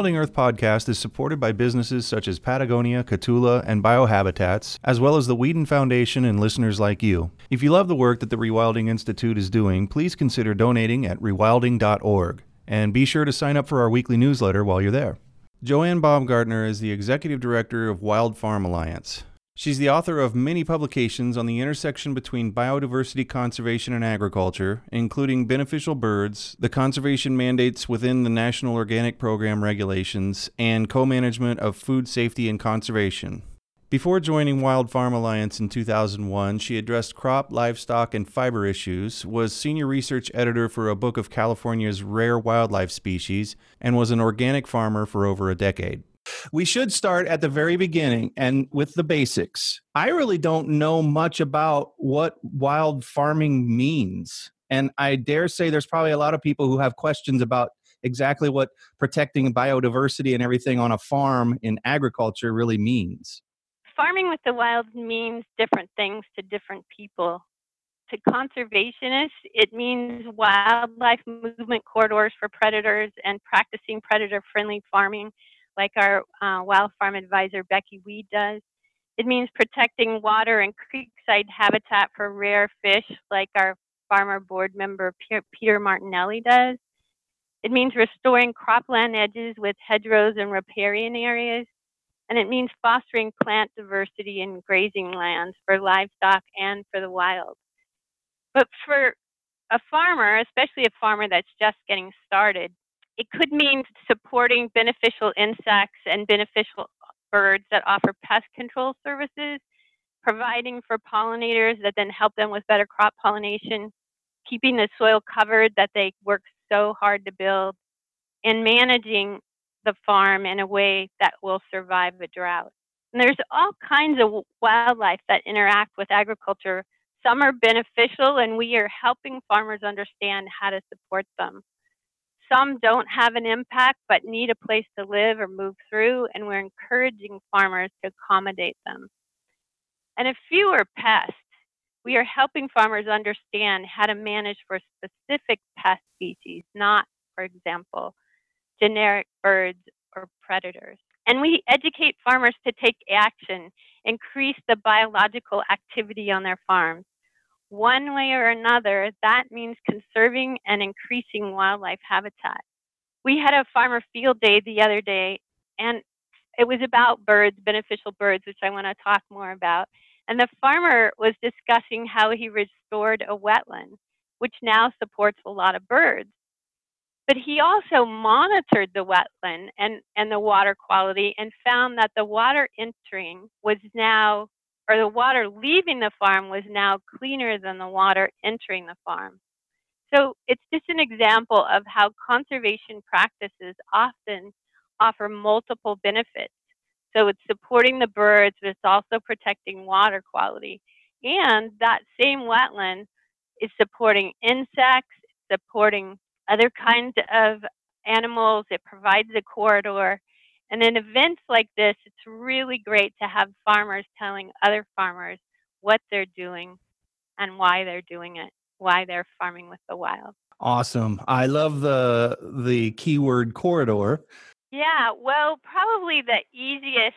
The Rewilding Earth podcast is supported by businesses such as Patagonia, Catula, and Biohabitats, as well as the Weeden Foundation and listeners like you. If you love the work that the Rewilding Institute is doing, please consider donating at rewilding.org. And be sure to sign up for our weekly newsletter while you're there. Jo Ann Baumgartner is the executive director of Wild Farm Alliance. She's the author of many publications on the intersection between biodiversity conservation and agriculture, including beneficial birds, the conservation mandates within the National Organic Program regulations, and co management of food safety and conservation. Before joining Wild Farm Alliance in 2001, she addressed crop, livestock, and fiber issues, was senior research editor for a book of California's rare wildlife species, and was an organic farmer for over a decade. We should start at the very beginning and with the basics. I really don't know much about what wild farming means. And I dare say there's probably a lot of people who have questions about exactly what protecting biodiversity and everything on a farm in agriculture really means. Farming with the wild means different things to different people. To conservationists, it means wildlife movement corridors for predators and practicing predator friendly farming like our uh, wild farm advisor Becky Weed does. It means protecting water and creekside habitat for rare fish, like our farmer board member Peter Martinelli does. It means restoring cropland edges with hedgerows and riparian areas. And it means fostering plant diversity in grazing lands for livestock and for the wild. But for a farmer, especially a farmer that's just getting started, it could mean supporting beneficial insects and beneficial birds that offer pest control services, providing for pollinators that then help them with better crop pollination, keeping the soil covered that they work so hard to build, and managing the farm in a way that will survive a drought. And there's all kinds of wildlife that interact with agriculture. Some are beneficial, and we are helping farmers understand how to support them. Some don't have an impact but need a place to live or move through, and we're encouraging farmers to accommodate them. And a few are pests. We are helping farmers understand how to manage for specific pest species, not, for example, generic birds or predators. And we educate farmers to take action, increase the biological activity on their farms one way or another, that means conserving and increasing wildlife habitat. We had a farmer field day the other day, and it was about birds, beneficial birds, which I want to talk more about. And the farmer was discussing how he restored a wetland, which now supports a lot of birds. But he also monitored the wetland and, and the water quality and found that the water entering was now or the water leaving the farm was now cleaner than the water entering the farm. So it's just an example of how conservation practices often offer multiple benefits. So it's supporting the birds, but it's also protecting water quality. And that same wetland is supporting insects, supporting other kinds of animals. It provides a corridor. And in events like this, it's really great to have farmers telling other farmers what they're doing and why they're doing it, why they're farming with the wild. Awesome. I love the the keyword corridor. Yeah, well, probably the easiest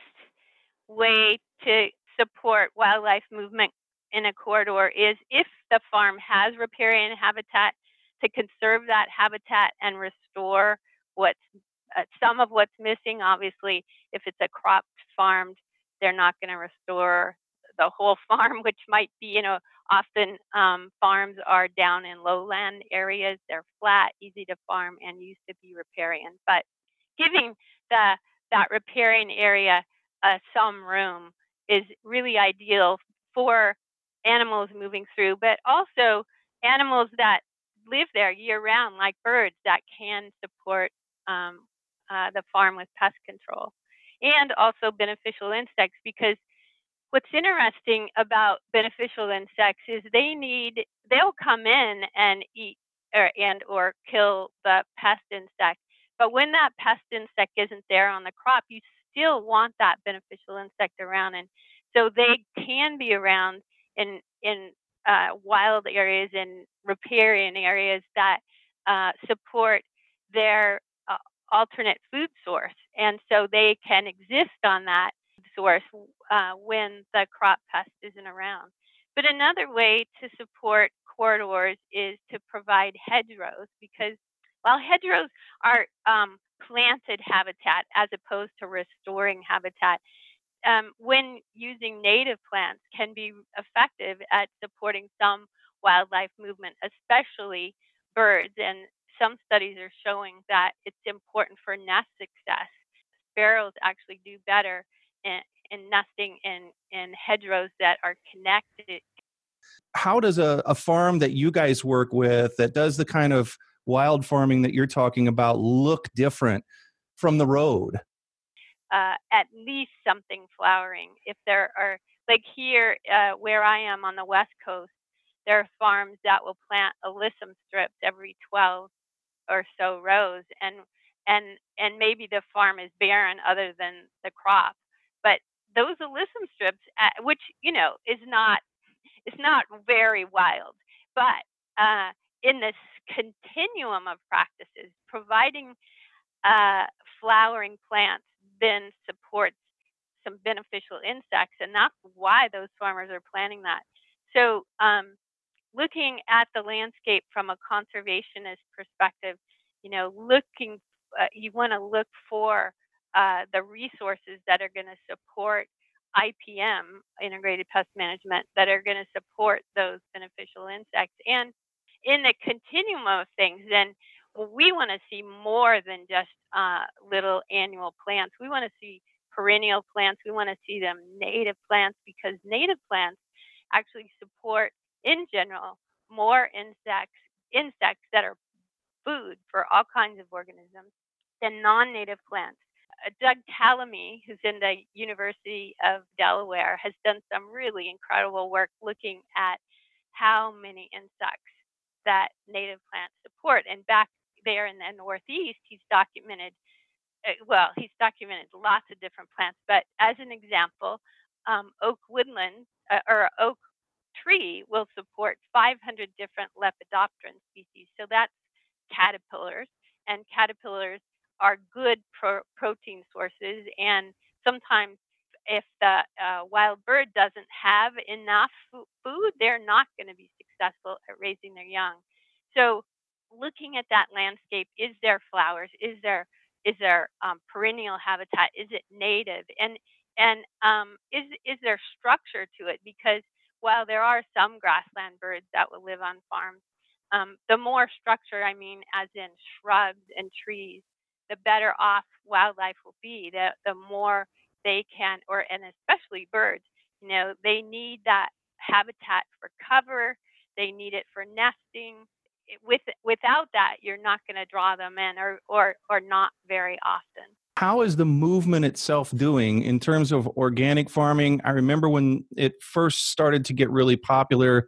way to support wildlife movement in a corridor is if the farm has riparian habitat to conserve that habitat and restore what's uh, some of what's missing. Obviously, if it's a cropped farmed, they're not going to restore the whole farm, which might be, you know, often um, farms are down in lowland areas. They're flat, easy to farm, and used to be riparian. But giving the that riparian area uh, some room is really ideal for animals moving through, but also animals that live there year round, like birds, that can support um, uh, the farm with pest control and also beneficial insects because what's interesting about beneficial insects is they need they'll come in and eat or and or kill the pest insect. But when that pest insect isn't there on the crop, you still want that beneficial insect around, and so they can be around in in uh, wild areas and riparian areas that uh, support their alternate food source, and so they can exist on that source uh, when the crop pest isn't around. But another way to support corridors is to provide hedgerows because while hedgerows are um, planted habitat as opposed to restoring habitat, um, when using native plants can be effective at supporting some wildlife movement, especially birds. And some studies are showing that it's important for nest success. Sparrows actually do better in, in nesting in, in hedgerows that are connected. How does a, a farm that you guys work with that does the kind of wild farming that you're talking about look different from the road? Uh, at least something flowering. If there are, like here uh, where I am on the West Coast, there are farms that will plant alyssum strips every 12 or so rows, and and and maybe the farm is barren other than the crop, but those alyssum strips, uh, which you know is not is not very wild, but uh, in this continuum of practices, providing uh, flowering plants then supports some beneficial insects, and that's why those farmers are planting that. So, um, looking at the landscape from a conservationist perspective, you know, looking, uh, you want to look for uh, the resources that are going to support IPM, integrated pest management, that are going to support those beneficial insects. And in the continuum of things, then we want to see more than just uh, little annual plants. We want to see perennial plants. We want to see them native plants because native plants actually support, in general, more insects, insects that are food for all kinds of organisms than non-native plants. Uh, Doug Tallamy, who's in the University of Delaware, has done some really incredible work looking at how many insects that native plants support. And back there in the Northeast, he's documented, uh, well, he's documented lots of different plants, but as an example, um, oak woodland uh, or oak tree will support 500 different lepidopteran species. So that's caterpillars, and caterpillars are good pro- protein sources. And sometimes, if the uh, wild bird doesn't have enough food, they're not going to be successful at raising their young. So, looking at that landscape, is there flowers? Is there is there um, perennial habitat? Is it native? And and um, is is there structure to it? Because while there are some grassland birds that will live on farms, um, the more structure, I mean, as in shrubs and trees, the better off wildlife will be. The the more they can, or and especially birds, you know, they need that habitat for cover. They need it for nesting with without that, you're not going to draw them in, or or or not very often. How is the movement itself doing in terms of organic farming? I remember when it first started to get really popular.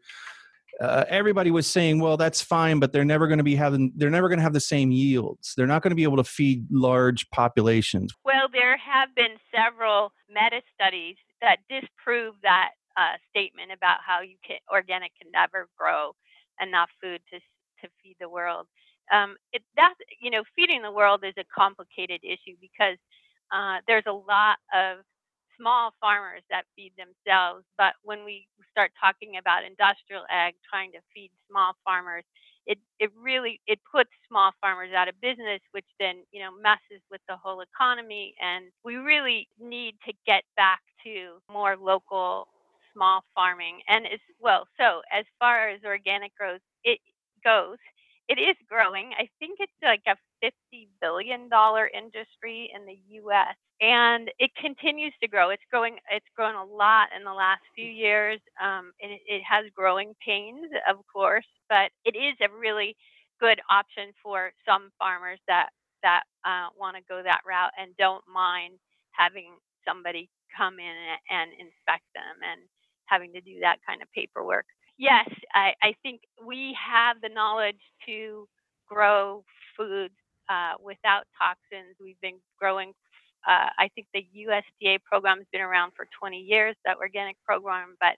Uh, everybody was saying, "Well, that's fine, but they're never going to be having. They're never going to have the same yields. They're not going to be able to feed large populations." Well, there have been several meta studies that disprove that uh, statement about how you can organic can never grow enough food to to feed the world. Um, it, that you know, feeding the world is a complicated issue because uh, there's a lot of small farmers that feed themselves. But when we start talking about industrial ag trying to feed small farmers, it, it really it puts small farmers out of business, which then you know messes with the whole economy. And we really need to get back to more local small farming. And as well, so as far as organic growth it goes, it is growing. I think it's like a $50 billion industry in the US and it continues to grow. It's growing, it's grown a lot in the last few years. Um, and it, it has growing pains, of course, but it is a really good option for some farmers that, that uh, want to go that route and don't mind having somebody come in and, and inspect them and having to do that kind of paperwork Yes, I, I think we have the knowledge to grow food uh, without toxins. We've been growing, uh, I think the USDA program has been around for 20 years, that organic program, but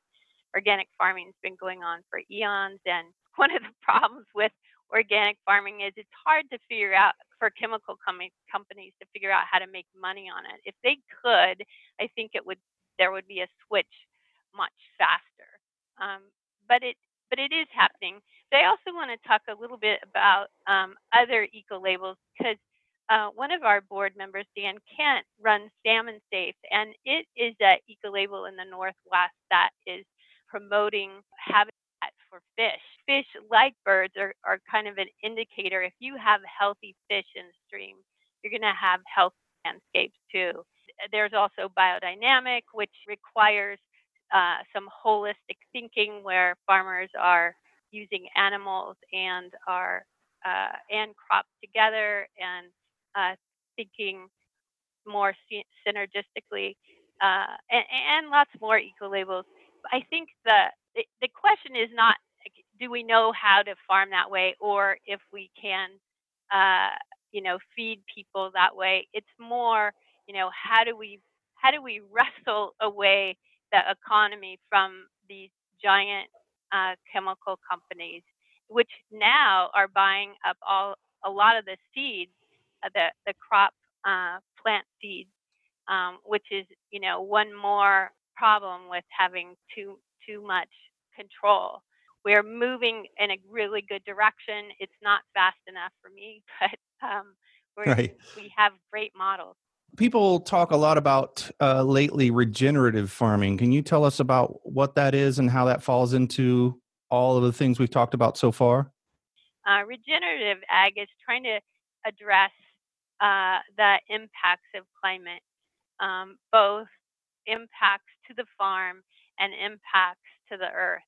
organic farming has been going on for eons. And one of the problems with organic farming is it's hard to figure out for chemical com- companies to figure out how to make money on it. If they could, I think it would there would be a switch much faster. Um, but it but it is happening. But I also want to talk a little bit about um, other eco labels because uh, one of our board members, Dan Kent, runs Salmon Safe, and it is an eco label in the Northwest that is promoting habitat for fish. Fish, like birds, are, are kind of an indicator. If you have healthy fish in the stream, you're going to have healthy landscapes too. There's also biodynamic, which requires uh, some holistic thinking where farmers are using animals and are uh, and crops together and uh, thinking more synergistically uh, and, and, lots more eco labels. I think the the question is not do we know how to farm that way or if we can uh, you know feed people that way. It's more you know how do we how do we wrestle away the economy from these giant uh, chemical companies, which now are buying up all a lot of the seeds, uh, the the crop uh, plant seeds, um, which is you know one more problem with having too too much control. We're moving in a really good direction. It's not fast enough for me, but um, right. we have great models people talk a lot about uh, lately regenerative farming. Can you tell us about what that is and how that falls into all of the things we've talked about so far? Uh, regenerative ag is trying to address uh, the impacts of climate, um, both impacts to the farm and impacts to the earth.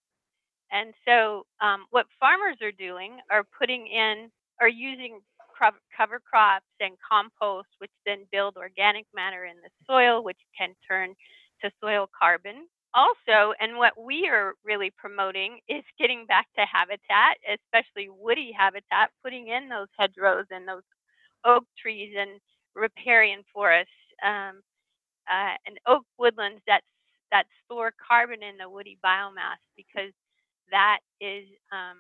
And so, um, what farmers are doing are putting in, are using cover crops and compost, which then build organic matter in the soil, which can turn to soil carbon. Also, and what we are really promoting is getting back to habitat, especially woody habitat, putting in those hedgerows and those oak trees and riparian forests um, uh, and oak woodlands that that store carbon in the woody biomass because that is um,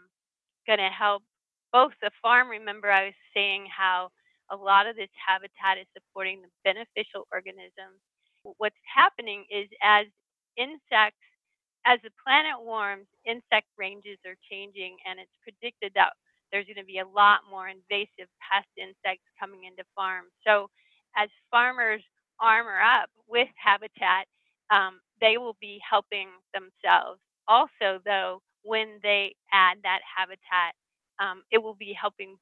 going to help both the farm, remember I was saying how a lot of this habitat is supporting the beneficial organisms. What's happening is as insects, as the planet warms, insect ranges are changing, and it's predicted that there's going to be a lot more invasive pest insects coming into farms. So, as farmers armor up with habitat, um, they will be helping themselves. Also, though, when they add that habitat, um, it will be helping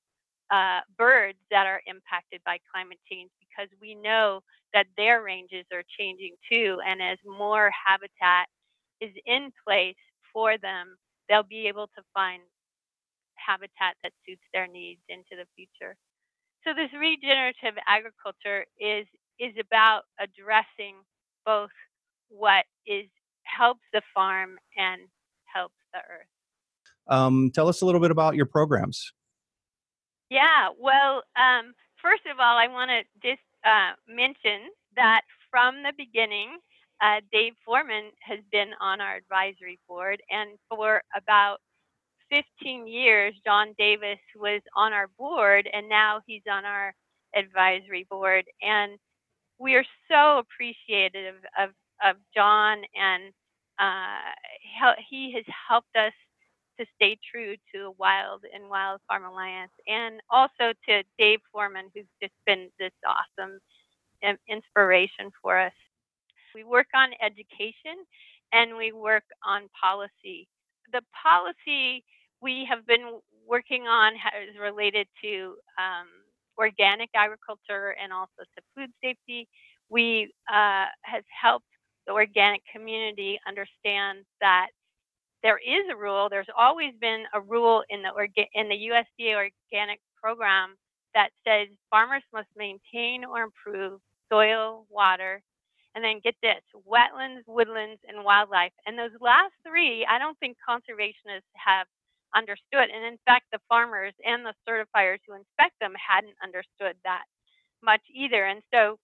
uh, birds that are impacted by climate change because we know that their ranges are changing too. And as more habitat is in place for them, they'll be able to find habitat that suits their needs into the future. So this regenerative agriculture is is about addressing both what is helps the farm and helps the earth. Um, tell us a little bit about your programs. Yeah, well, um, first of all, I want to just uh, mention that from the beginning, uh, Dave Foreman has been on our advisory board, and for about 15 years, John Davis was on our board, and now he's on our advisory board. And we are so appreciative of, of John, and uh, he has helped us to stay true to Wild and Wild Farm Alliance, and also to Dave Foreman, who's just been this awesome inspiration for us. We work on education and we work on policy. The policy we have been working on is related to um, organic agriculture and also to food safety. We uh, has helped the organic community understand that there is a rule. There's always been a rule in the orga- in the USDA organic program that says farmers must maintain or improve soil, water, and then get this wetlands, woodlands, and wildlife. And those last three, I don't think conservationists have understood. And in fact, the farmers and the certifiers who inspect them hadn't understood that much either. And so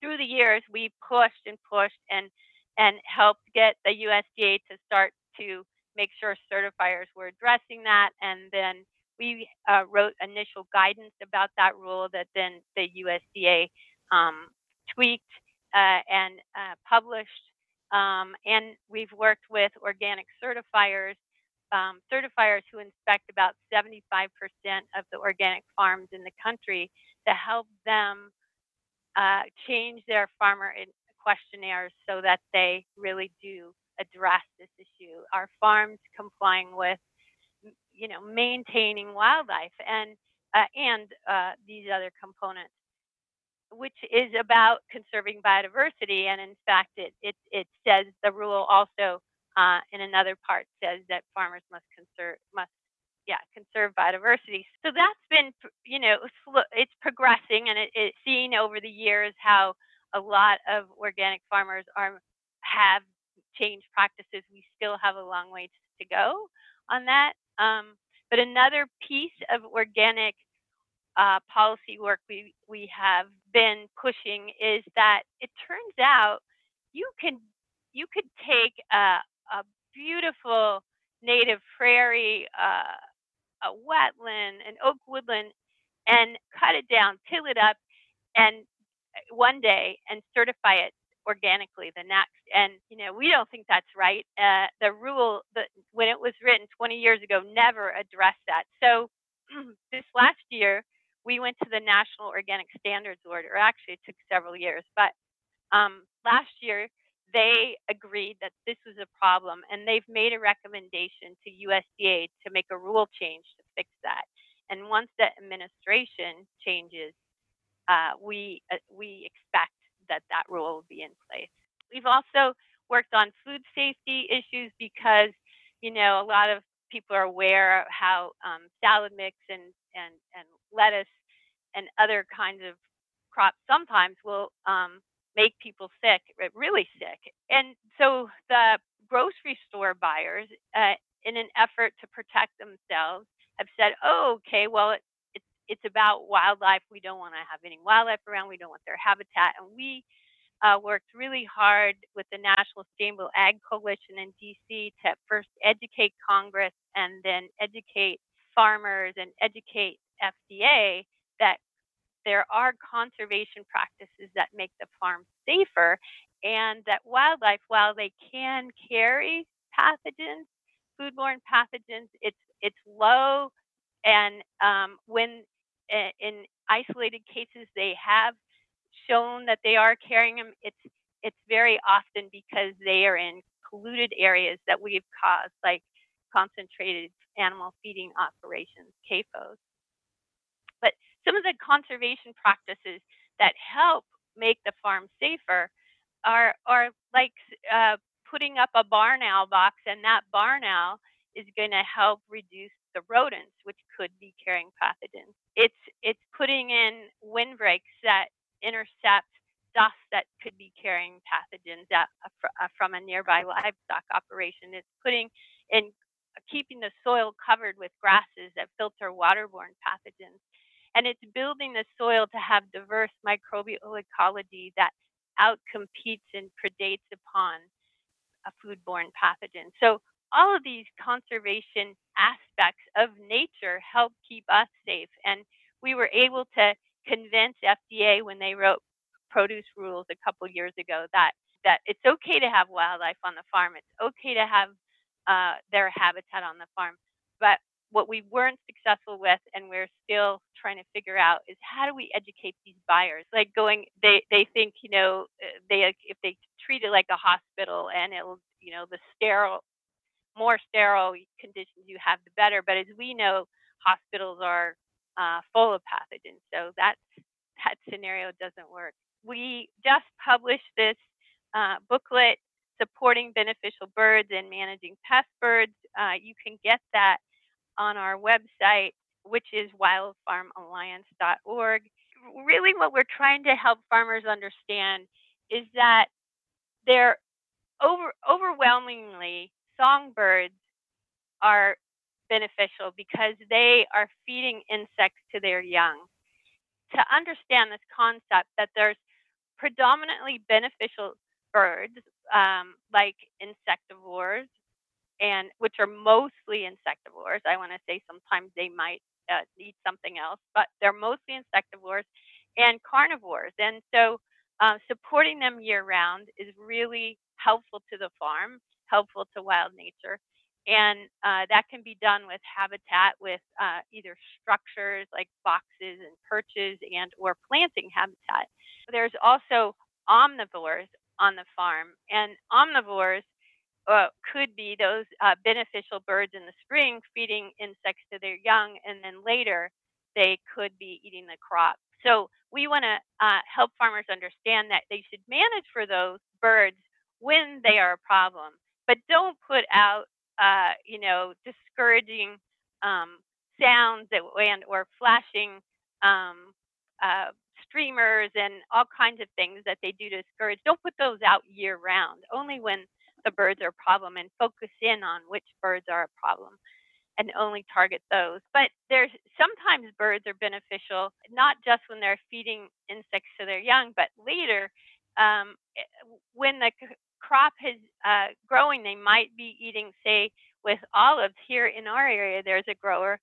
through the years, we pushed and pushed and and helped get the USDA to start to make sure certifiers were addressing that. And then we uh, wrote initial guidance about that rule that then the USDA um, tweaked uh, and uh, published. Um, and we've worked with organic certifiers, um, certifiers who inspect about 75% of the organic farms in the country to help them uh, change their farmer questionnaires so that they really do address issue. Are farms complying with, you know, maintaining wildlife and uh, and uh, these other components, which is about conserving biodiversity. And in fact, it it, it says the rule also uh, in another part says that farmers must conserve must yeah conserve biodiversity. So that's been you know it's progressing and it, it's seen over the years how a lot of organic farmers are have changed practices. We still have a long way to go on that. Um, but another piece of organic uh, policy work we we have been pushing is that it turns out you can you could take a, a beautiful native prairie, uh, a wetland, an oak woodland, and cut it down, till it up, and uh, one day and certify it organically the next. And you know, we don't think that's right. Uh, the rule that when it was written 20 years ago never addressed that. So this last year we went to the National Organic Standards Board. Actually, it took several years, but um, last year they agreed that this was a problem, and they've made a recommendation to USDA to make a rule change to fix that. And once that administration changes, uh, we uh, we expect that that rule will be in place. We've also worked on food safety issues because you know a lot of people are aware of how um, salad mix and, and, and lettuce and other kinds of crops sometimes will um, make people sick, really sick. And so the grocery store buyers, uh, in an effort to protect themselves, have said, "Oh, okay, well, it's about wildlife. We don't want to have any wildlife around. We don't want their habitat." And we uh, worked really hard with the National Sustainable Ag Coalition in DC to first educate Congress and then educate farmers and educate FDA that there are conservation practices that make the farm safer and that wildlife, while they can carry pathogens, foodborne pathogens, it's it's low and um, when in isolated cases they have shown that they are carrying them, it's it's very often because they are in polluted areas that we've caused, like concentrated animal feeding operations, CAFOs. But some of the conservation practices that help make the farm safer are are like uh, putting up a barn owl box, and that barn owl is going to help reduce the rodents, which could be carrying pathogens. It's it's putting in windbreaks that intercept dust that could be carrying pathogens at, uh, from a nearby livestock operation. It's putting in keeping the soil covered with grasses that filter waterborne pathogens. And it's building the soil to have diverse microbial ecology that outcompetes and predates upon a foodborne pathogen. So all of these conservation aspects of nature help keep us safe. And we were able to convince FDA when they wrote produce rules a couple years ago that that it's okay to have wildlife on the farm. It's okay to have uh, their habitat on the farm. But what we weren't successful with, and we're still trying to figure out, is how do we educate these buyers? Like going, they they think you know uh, they if they treat it like a hospital and it'll you know the sterile, more sterile conditions you have, the better. But as we know, hospitals are uh, full of pathogens. So that that scenario doesn't work. We just published this uh, booklet supporting beneficial birds and managing pest birds. Uh, you can get that on our website, which is wildfarmalliance.org. Really, what we're trying to help farmers understand is that they're over overwhelmingly songbirds are beneficial because they are feeding insects to their young. To understand this concept that there's predominantly beneficial birds um, like insectivores and which are mostly insectivores. I want to say sometimes they might uh, eat something else, but they're mostly insectivores and carnivores. And so uh, supporting them year round is really helpful to the farm, helpful to wild nature. And uh, that can be done with habitat, with uh, either structures like boxes and perches, and or planting habitat. There's also omnivores on the farm, and omnivores uh, could be those uh, beneficial birds in the spring feeding insects to their young, and then later they could be eating the crop. So we want to uh, help farmers understand that they should manage for those birds when they are a problem, but don't put out, uh, you know, discouraging um, sounds and or flashing um, uh, streamers and all kinds of things that they do to discourage. Don't put those out year round. Only when the birds are a problem and focus in on which birds are a problem and only target those. But there's sometimes birds are beneficial, not just when they're feeding insects to their young, but later um, eh, when the crop is uh, growing, they might be eating, say, with olives. Here in our area, there's a grower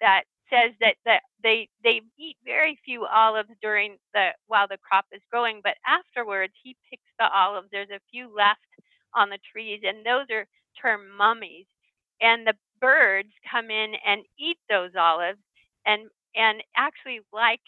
that says that, that they they eat very few olives during the while the crop is growing, but afterwards he picks the olives. There's a few left on the trees, and those are termed mummies. And the birds come in and eat those olives, and and actually like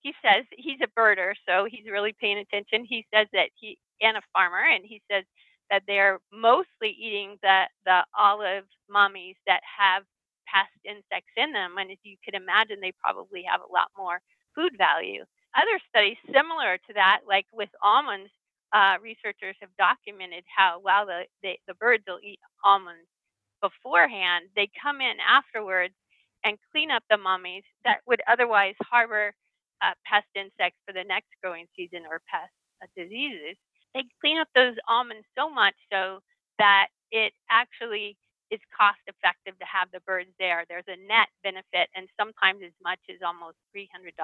he says he's a birder, so he's really paying attention. He says that he and a farmer, and he says that they're mostly eating the the olive mummies that have pest insects in them. And as you can imagine, they probably have a lot more food value. Other studies similar to that, like with almonds, uh, researchers have documented how while the, they, the birds will eat almonds beforehand, they come in afterwards and clean up the mummies that would otherwise harbor uh, pest insects for the next growing season or pest uh, diseases. They clean up those almonds so much so that it actually is cost effective to have the birds there. There's a net benefit, and sometimes as much as almost $300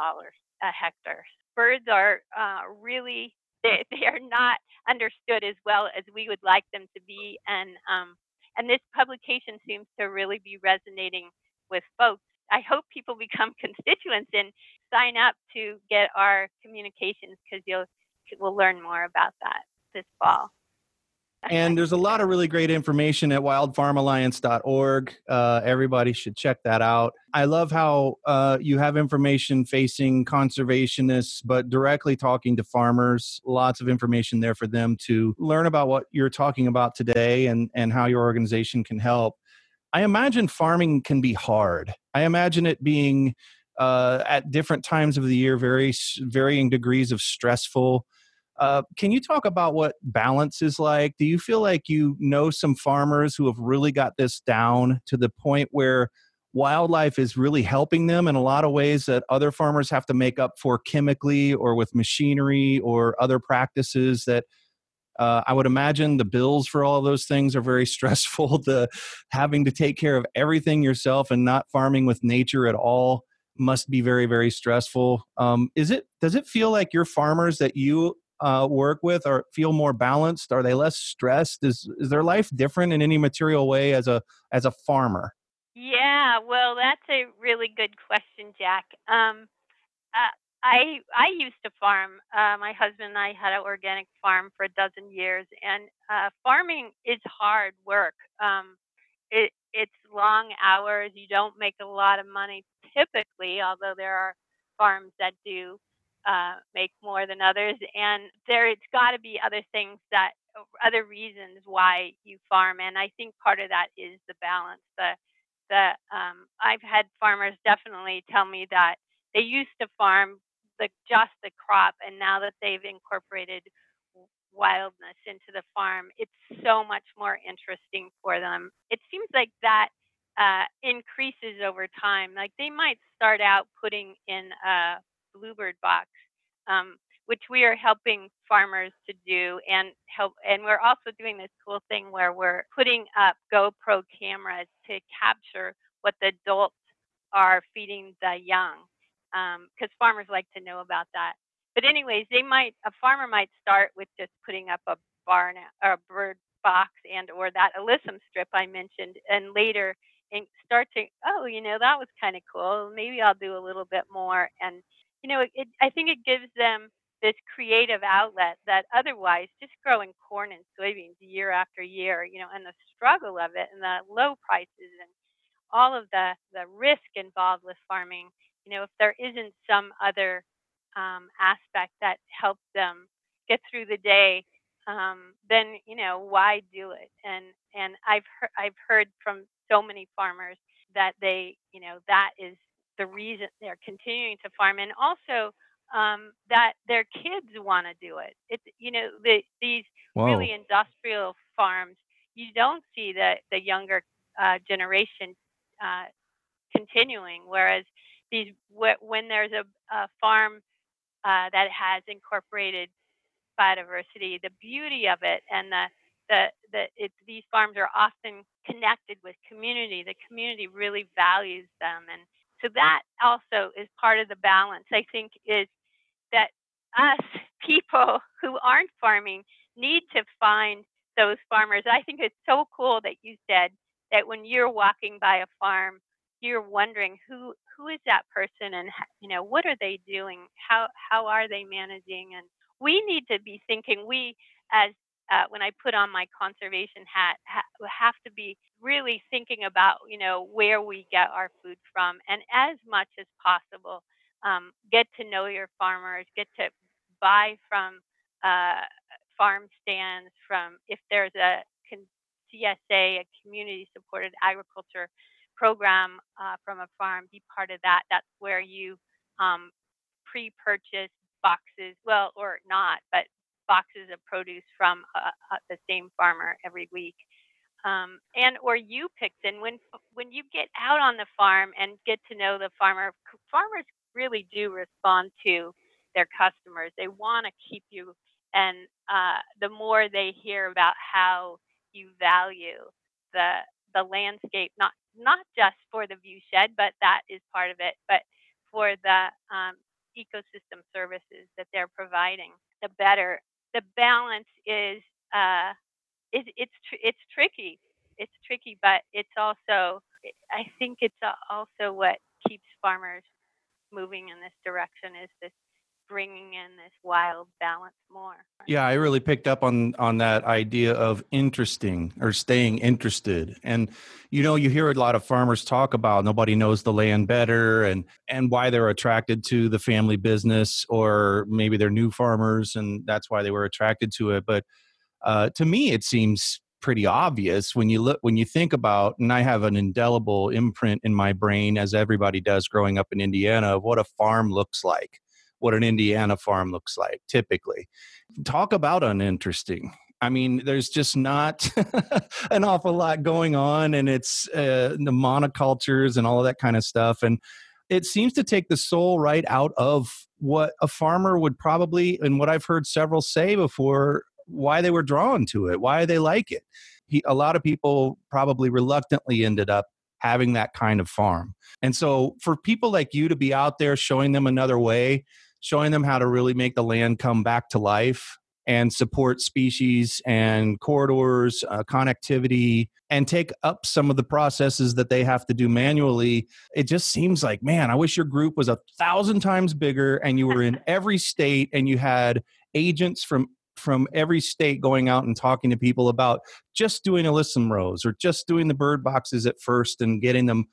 a hectare. Birds are uh, really they, they are not understood as well as we would like them to be, and um, and this publication seems to really be resonating with folks. I hope people become constituents and sign up to get our communications because you'll we'll learn more about that this fall and there's a lot of really great information at wildfarmalliance.org. Uh, everybody should check that out. I love how uh, you have information facing conservationists, but directly talking to farmers. Lots of information there for them to learn about what you're talking about today and, and how your organization can help. I imagine farming can be hard. I imagine it being uh, at different times of the year, very varying degrees of stressful. Uh, can you talk about what balance is like? Do you feel like you know some farmers who have really got this down to the point where wildlife is really helping them in a lot of ways that other farmers have to make up for chemically or with machinery or other practices that uh, I would imagine the bills for all those things are very stressful. The having to take care of everything yourself and not farming with nature at all must be very very stressful. Um, is it? Does it feel like your farmers that you uh, work with or feel more balanced? Are they less stressed? Is is their life different in any material way as a as a farmer? Yeah, well, that's a really good question, Jack. Um, uh, I I used to farm. Uh, my husband and I had an organic farm for a dozen years, and uh, farming is hard work. Um, it it's long hours. You don't make a lot of money typically, although there are farms that do uh, make more than others, and there it's got to be other things that other reasons why you farm, and I think part of that is the balance. The the um, I've had farmers definitely tell me that they used to farm the just the crop, and now that they've incorporated wildness into the farm, it's so much more interesting for them. It seems like that uh, increases over time. Like they might start out putting in a bluebird box um, which we are helping farmers to do and help and we're also doing this cool thing where we're putting up GoPro cameras to capture what the adults are feeding the young because um, farmers like to know about that. But anyways, they might a farmer might start with just putting up a barn or a bird box and or that alyssum strip I mentioned, and later and start to oh you know that was kind of cool. Maybe I'll do a little bit more, and you know it, it, I think it gives them this creative outlet that otherwise just growing corn and soybeans year after year, you know, and the struggle of it and the low prices and all of the the risk involved with farming you know if there isn't some other um, aspect that helps them get through the day um, then you know why do it? And and i've heard i've heard from so many farmers that they you know that is the reason they're continuing to farm and also um, that their kids want to do it it's you know the, these Whoa. really industrial farms you don't see the the younger uh, generation uh, continuing. Whereas these, when there's a, a farm uh, that has incorporated biodiversity, the beauty of it and the the, the it, these farms are often connected with community. The community really values them, and so that also is part of the balance. I think is that us people who aren't farming need to find those farmers. I think it's so cool that you said that when you're walking by a farm, you're wondering who who is that person and you know what are they doing? How how are they managing? And we need to be thinking. We as uh, when I put on my conservation hat, ha- have to be really thinking about, you know, where we get our food from, and as much as possible, um, get to know your farmers, get to buy from uh, farm stands, from if there's a CSA, a community supported agriculture program uh, from a farm, be part of that. That's where you um, pre purchase boxes, well, or not, but boxes of produce from uh, uh, the same farmer every week. Um, and or you picked and when when you get out on the farm and get to know the farmer farmers really do respond to their customers they want to keep you and uh, the more they hear about how you value the the landscape, not not just for the view shed, but that is part of it, but for the um, ecosystem services that they're providing. The better the balance is uh, is it's tr- it's tricky. It's tricky, but it's also I think it's also what keeps farmers moving in this direction is this bringing in this wild balance more. Yeah, I really picked up on on that idea of interesting or staying interested. And you know, you hear a lot of farmers talk about nobody knows the land better and and why they're attracted to the family business or maybe they're new farmers and that's why they were attracted to it, but uh, to me it seems pretty obvious when you look when you think about and I have an indelible imprint in my brain as everybody does growing up in Indiana of what a farm looks like what an Indiana farm looks like typically. Talk about uninteresting. I mean, there's just not an awful lot going on, and it's uh, the monocultures and all of that kind of stuff. And it seems to take the soul right out of what a farmer would probably, and what I've heard several say before, why they were drawn to it, why they like it. He, a lot of people probably reluctantly ended up having that kind of farm. And so, for people like you to be out there showing them another way, showing them how to really make the land come back to life and support species and corridors, uh, connectivity, and take up some of the processes that they have to do manually. It just seems like, man, I wish your group was a thousand times bigger and you were in every state and you had agents from from every state going out and talking to people about just doing a alyssum rows or just doing the bird boxes at first and getting them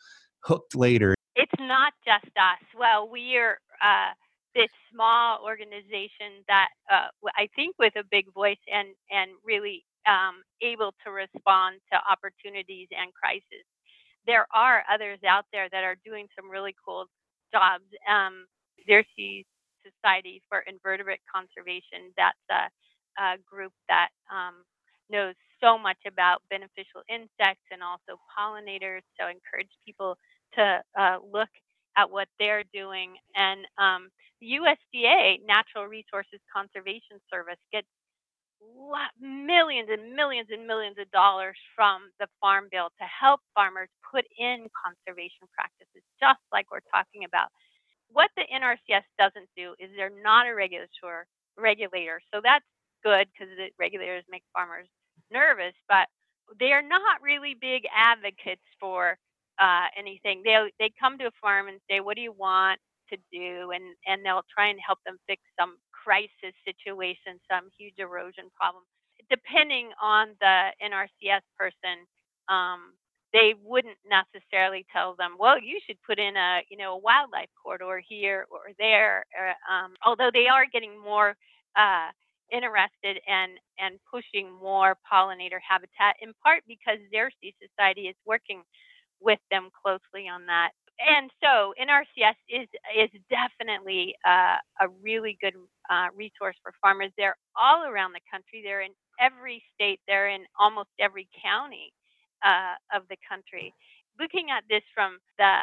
hooked later. It's not just us. Well, we're uh, this small organization that uh, I think with a big voice and and really um, able to respond to opportunities and crises. There are others out there that are doing some really cool jobs. Um, Xerces Society for Invertebrate Conservation. That's a, a group that um, knows so much about beneficial insects and also pollinators. So I encourage people to uh, look at what they're doing. And um, the USDA, Natural Resources Conservation Service, gets millions and millions and millions of dollars from the Farm Bill to help farmers put in conservation practices, just like we're talking about. What the NRCS doesn't do is they're not a regulator, regulator. So that's good because the regulators make farmers nervous, but they are not really big advocates for uh, anything. They they come to a farm and say, "What do you want to do?" and and they'll try and help them fix some crisis situation, some huge erosion problem. Depending on the NRCS person, um, they wouldn't necessarily tell them, well, you should put in a you know a wildlife corridor here or there. Or, um, although they are getting more uh, interested and and pushing more pollinator habitat, in part because the Xerces Society is working with them closely on that and so NRCS is is definitely uh, a really good uh, resource for farmers. They're all around the country. They're in every state. They're in almost every county uh, of the country. Looking at this from the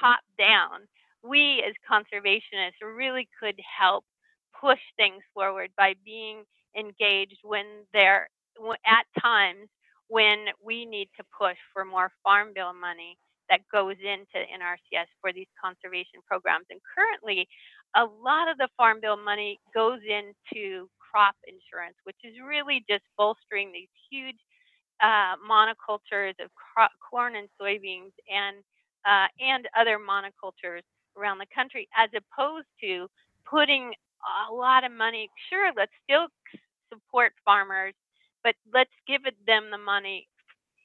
top down, we as conservationists really could help push things forward by being engaged when they're at times when we need to push for more farm bill money that goes into NRCS for these conservation programs. And currently, a lot of the Farm Bill money goes into crop insurance, which is really just bolstering these huge uh, monocultures of corn and soybeans and uh, and other monocultures around the country, as opposed to putting a lot of money. Sure, let's still support farmers, but let's give them the money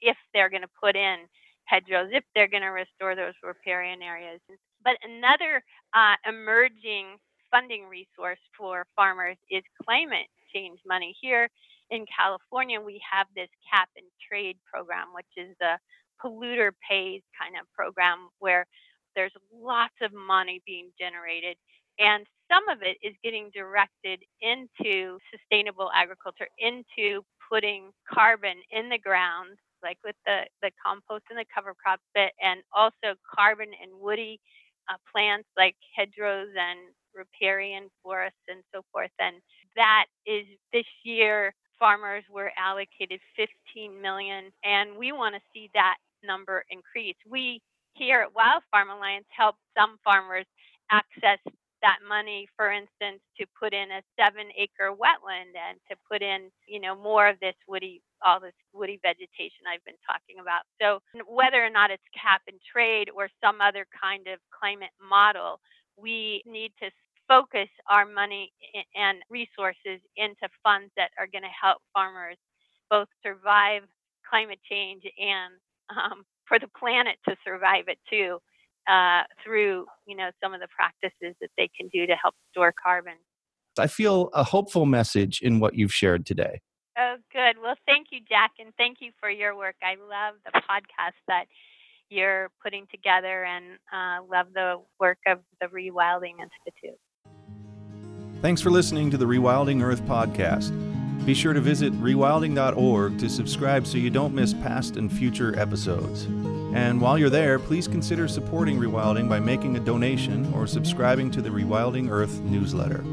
if they're going to put in hedgerows if they're going to restore those riparian areas. But another uh, emerging funding resource for farmers is climate change money. Here in California, we have this cap and trade program, which is the polluter pays kind of program where there's lots of money being generated and some of it is getting directed into sustainable agriculture, into putting carbon in the ground like with the, the compost and the cover crops bit, and also carbon and woody uh, plants like hedgerows and riparian forests and so forth. And that is this year, farmers were allocated 15 million, and we want to see that number increase. We here at Wild Farm Alliance help some farmers access that money, for instance, to put in a seven acre wetland and to put in, you know, more of this woody, all this woody vegetation I've been talking about. So whether or not it's cap and trade or some other kind of climate model, we need to focus our money and resources into funds that are going to help farmers both survive climate change and um, for the planet to survive it too uh, through you know some of the practices that they can do to help store carbon. I feel a hopeful message in what you've shared today. Oh, good. Well, thank you, Jack, and thank you for your work. I love the podcast that you're putting together and uh, love the work of the Rewilding Institute. Thanks for listening to the Rewilding Earth podcast. Be sure to visit rewilding.org to subscribe so you don't miss past and future episodes. And while you're there, please consider supporting Rewilding by making a donation or subscribing to the Rewilding Earth newsletter.